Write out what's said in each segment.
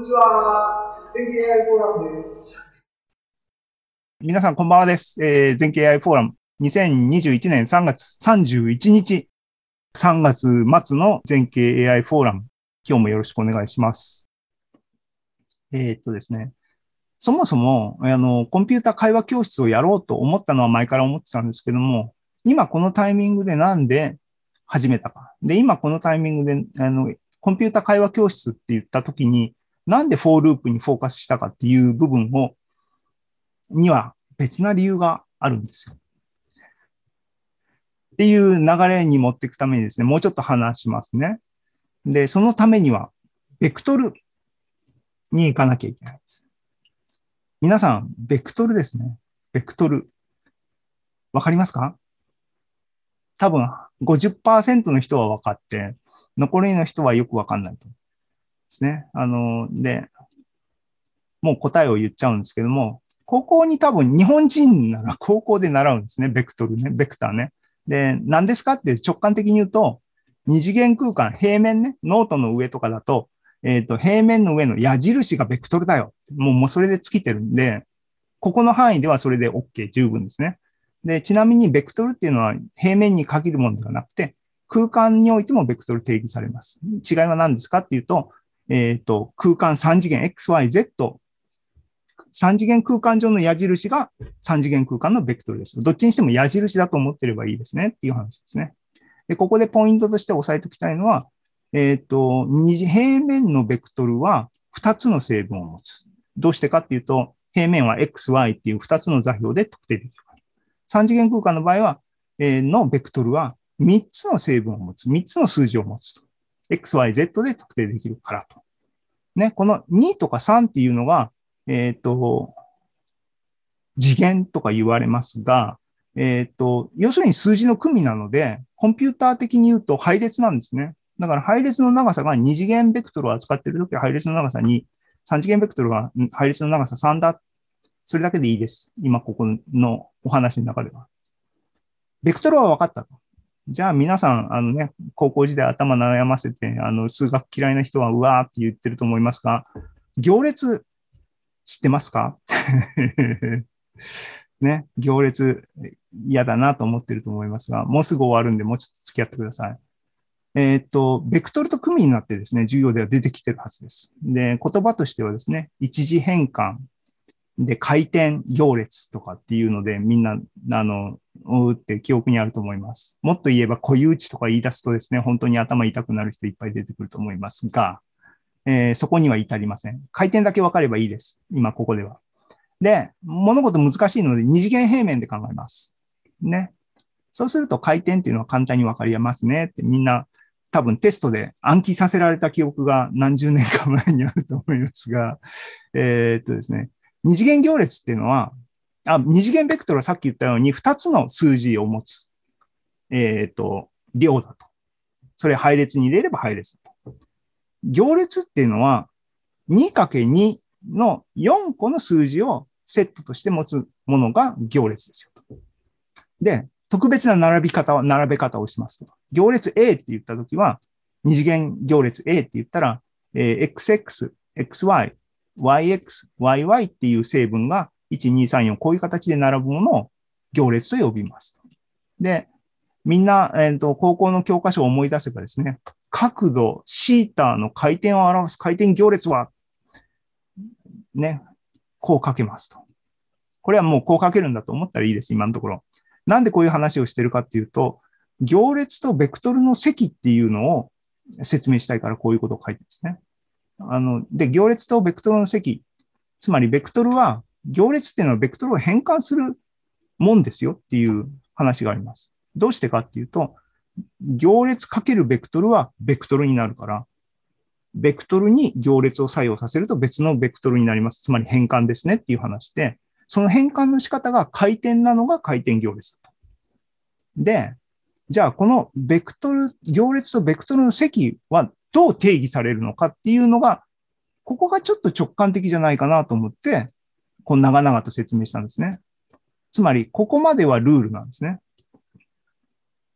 にちは。全景 AI フォーラムです。皆さん、こんばんはです。えー、全景 AI フォーラム、2021年3月31日、3月末の全景 AI フォーラム、今日もよろしくお願いします。えー、っとですね、そもそも、あの、コンピュータ会話教室をやろうと思ったのは前から思ってたんですけども、今このタイミングでなんで始めたか。で、今このタイミングで、あの、コンピュータ会話教室って言ったときに、なんでフォーループにフォーカスしたかっていう部分を、には別な理由があるんですよ。っていう流れに持っていくためにですね、もうちょっと話しますね。で、そのためには、ベクトルに行かなきゃいけないです。皆さん、ベクトルですね。ベクトル。わかりますか？多分50%の人は分かって、残りの人はよくわかんないと。ですね。あの、で、もう答えを言っちゃうんですけども、高校に多分日本人なら 高校で習うんですね。ベクトルね、ベクターね。で、何ですかって直感的に言うと、二次元空間、平面ね、ノートの上とかだと、えっ、ー、と、平面の上の矢印がベクトルだよ。もう、もうそれで尽きてるんで、ここの範囲ではそれで OK、十分ですね。で、ちなみにベクトルっていうのは平面に限るものではなくて、空間においてもベクトル定義されます。違いは何ですかっていうと、えっ、ー、と、空間3次元 XYZ。3次元空間上の矢印が3次元空間のベクトルです。どっちにしても矢印だと思ってればいいですねっていう話ですね。で、ここでポイントとして押さえておきたいのは、えっ、ー、と、平面のベクトルは2つの成分を持つ。どうしてかっていうと、平面は XY っていう2つの座標で特定できるから。3次元空間の場合は、えー、のベクトルは3つの成分を持つ。3つの数字を持つと。XYZ で特定できるからと。ね、この2とか3っていうのが、えっ、ー、と、次元とか言われますが、えっ、ー、と、要するに数字の組なので、コンピューター的に言うと配列なんですね。だから配列の長さが2次元ベクトルを扱っているときは配列の長さ2、3次元ベクトルは配列の長さ3だ。それだけでいいです。今ここのお話の中では。ベクトルは分かった。じゃあ皆さん、あのね、高校時代頭悩ませて、あの、数学嫌いな人はうわーって言ってると思いますが、行列知ってますか？ね、行列嫌だなと思ってると思いますが、もうすぐ終わるんで、もうちょっと付き合ってください。えっ、と、ベクトルと組になってですね、授業では出てきてるはずです。で、言葉としてはですね、一時変換、で、回転行列とかっていうので、みんな、あの、うって記憶にあると思います。もっと言えば、固有値とか言い出すとですね、本当に頭痛くなる人いっぱい出てくると思いますが、えー、そこには至りません。回転だけ分かればいいです。今、ここでは。で、物事難しいので、二次元平面で考えます。ね。そうすると回転っていうのは簡単に分かりますねってみんな多分テストで暗記させられた記憶が何十年か前にあると思いますが、えー、っとですね、二次元行列っていうのは、あ、二次元ベクトルはさっき言ったように二つの数字を持つ、えっ、ー、と、量だと。それ配列に入れれば配列だと。行列っていうのは 2×2 の4個の数字をセットとして持つものが行列ですよと。で、特別な並び方は、並べ方をしますと。行列 A って言ったときは、二次元行列 A って言ったら、えー、XX、XY、yx、yy っていう成分が1、2、3、4、こういう形で並ぶものを行列と呼びます。で、みんな、えっ、ー、と、高校の教科書を思い出せばですね、角度、シーターの回転を表す回転行列は、ね、こう書けますと。これはもうこう書けるんだと思ったらいいです、今のところ。なんでこういう話をしてるかっていうと、行列とベクトルの積っていうのを説明したいからこういうことを書いてるんですね。あの、で、行列とベクトルの積、つまりベクトルは、行列っていうのはベクトルを変換するもんですよっていう話があります。どうしてかっていうと、行列かけるベクトルはベクトルになるから、ベクトルに行列を作用させると別のベクトルになります。つまり変換ですねっていう話で、その変換の仕方が回転なのが回転行列だと。で、じゃあこのベクトル、行列とベクトルの積はどう定義されるのかっていうのが、ここがちょっと直感的じゃないかなと思って、こう長々と説明したんですね。つまり、ここまではルールなんですね。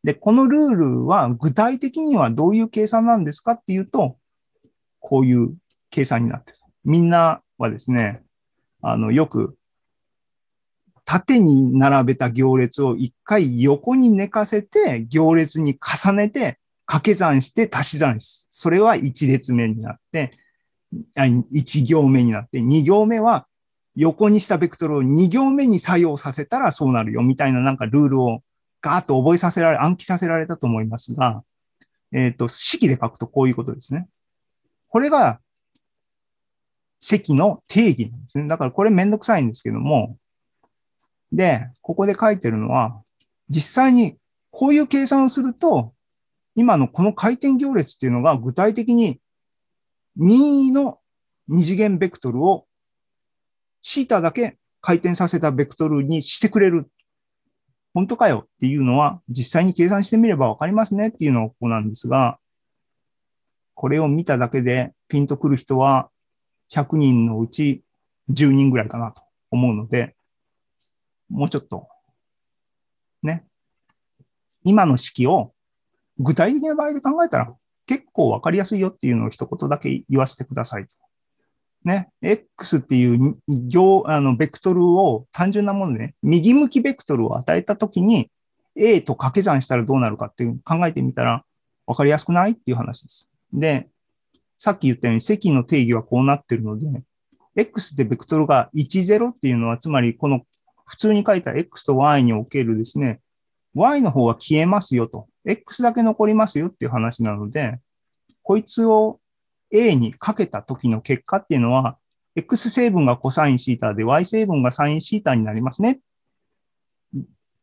で、このルールは具体的にはどういう計算なんですかっていうと、こういう計算になってる。みんなはですね、あの、よく、縦に並べた行列を一回横に寝かせて、行列に重ねて、掛け算して足し算し、それは一列目になって、一行目になって、二行目は横にしたベクトルを2行目に作用させたらそうなるよみたいななんかルールをガーッと覚えさせられ、暗記させられたと思いますが、えっ、ー、と、式で書くとこういうことですね。これが積の定義なんですね。だからこれめんどくさいんですけども、で、ここで書いてるのは、実際にこういう計算をすると、今のこの回転行列っていうのが具体的に2の二次元ベクトルをシータだけ回転させたベクトルにしてくれる。本当かよっていうのは実際に計算してみればわかりますねっていうのがここなんですが、これを見ただけでピンとくる人は100人のうち10人ぐらいかなと思うので、もうちょっと、ね。今の式を具体的な場合で考えたら結構わかりやすいよっていうのを一言だけ言わせてくださいと。ね、X っていう行、あの、ベクトルを単純なもので、ね、右向きベクトルを与えたときに、A と掛け算したらどうなるかっていう考えてみたら分かりやすくないっていう話です。で、さっき言ったように積の定義はこうなってるので、X ってベクトルが10っていうのは、つまりこの普通に書いた X と Y におけるですね、Y の方は消えますよと、X だけ残りますよっていう話なので、こいつを A にかけた時の結果っていうのは、X 成分がコサインシータで Y 成分がサインシータになりますね。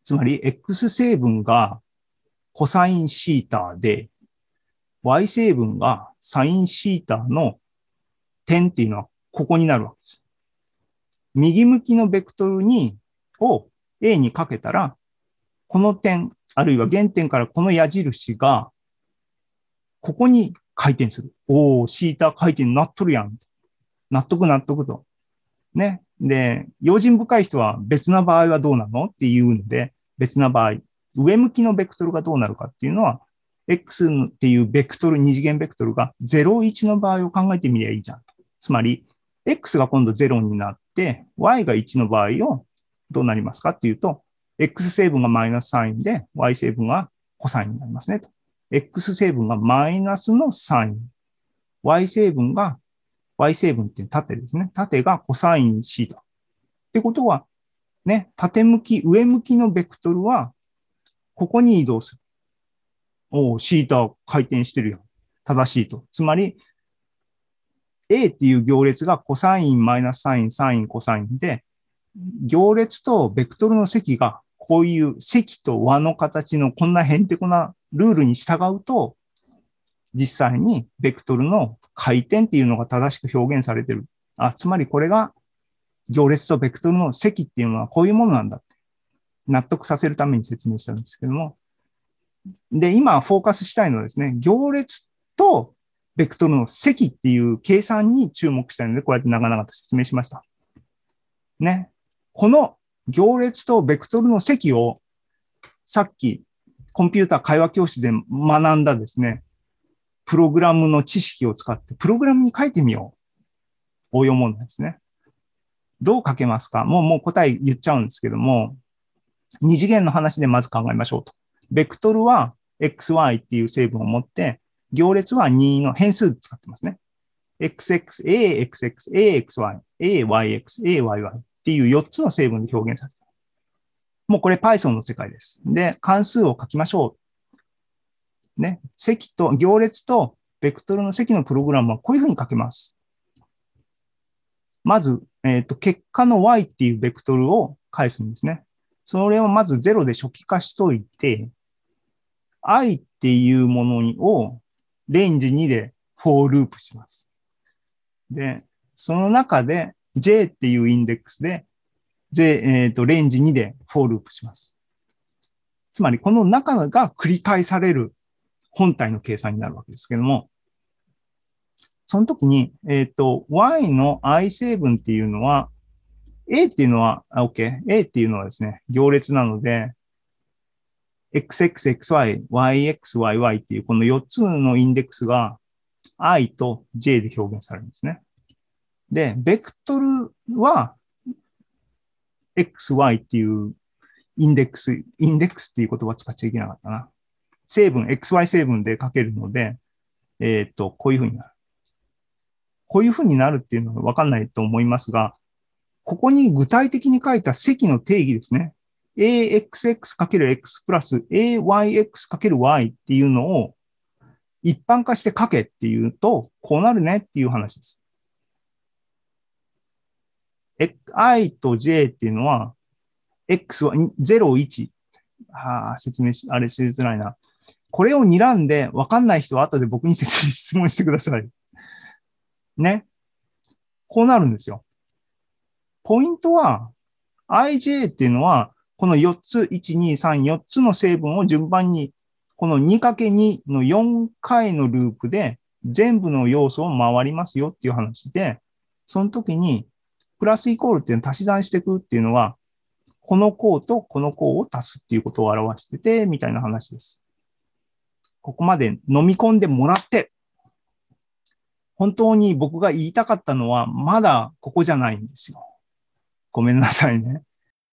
つまり、X 成分がコサインシータで、Y 成分がサインシータの点っていうのはここになるわけです。右向きのベクトルに、を A にかけたら、この点、あるいは原点からこの矢印が、ここに回転する。おー、シータ回転なっとるやん。納得納得と。ね。で、用心深い人は別な場合はどうなのっていうので、別な場合、上向きのベクトルがどうなるかっていうのは、X っていうベクトル、二次元ベクトルが0、1の場合を考えてみりゃいいじゃん。つまり、X が今度0になって、Y が1の場合をどうなりますかっていうと、X 成分がマイナスサインで、Y 成分がコサインになりますねと。X 成分がマイナスのサイン。Y 成分が、Y 成分って縦ですね。縦がコサイン C だ。ってことは、ね、縦向き、上向きのベクトルは、ここに移動する。おシータ回転してるよ。正しいと。つまり、A っていう行列がコサイン、マイナスサイン、サイン、コサインで、行列とベクトルの積がこういう積と和の形のこんなへんてこなルールに従うと、実際にベクトルの回転っていうのが正しく表現されてる。あ、つまりこれが行列とベクトルの積っていうのはこういうものなんだって。納得させるために説明したんですけども。で、今フォーカスしたいのはですね、行列とベクトルの積っていう計算に注目したいので、こうやって長々と説明しました。ね。この行列とベクトルの積をさっきコンピューター会話教室で学んだですね、プログラムの知識を使って、プログラムに書いてみよう。応用問題ですね。どう書けますか？もう、もう答え言っちゃうんですけども、二次元の話でまず考えましょうと。ベクトルは xy っていう成分を持って、行列は2の変数使ってますね。xx, axx, axy, ayx, ayy っていう4つの成分で表現されてもうこれ Python の世界です。で、関数を書きましょう。ね。積と、行列とベクトルの積のプログラムはこういうふうに書けます。まず、えっ、ー、と、結果の y っていうベクトルを返すんですね。それをまず0で初期化しといて、i っていうものをレンジ2で for ループします。で、その中で j っていうインデックスでで、えっ、ー、と、 range 2で for ループします。つまり、この中が繰り返される本体の計算になるわけですけども、その時に、えっ、ー、と、y の i 成分っていうのは、a っていうのは、あ OK。a っていうのはですね、行列なので、xxxy, yx, yy っていうこの4つのインデックスが i と j で表現されるんですね。で、ベクトルは xy っていうインデックス、インデックスっていう言葉使っちゃいけなかったな。成分、xy 成分で書けるので、えっ、と、こういうふうになる。こういうふうになるっていうのはわかんないと思いますが、ここに具体的に書いた積の定義ですね。axx×x プラス ayx×y っていうのを一般化して書けっていうと、こうなるねっていう話です。I と j っていうのは、x は0、1。ああ、説明し、あれしづらいな。これを睨んで分かんない人は後で僕に質問してください。ね。こうなるんですよ。ポイントは、ij っていうのは、この4つ、1、2、3、4つの成分を順番に、この 2×2 の4回のループで全部の要素を回りますよっていう話で、その時に、プラスイコールっていうのを足し算していくっていうのは、この項とこの項を足すっていうことを表してて、みたいな話です。ここまで飲み込んでもらって、本当に僕が言いたかったのは、まだここじゃないんですよ。ごめんなさいね。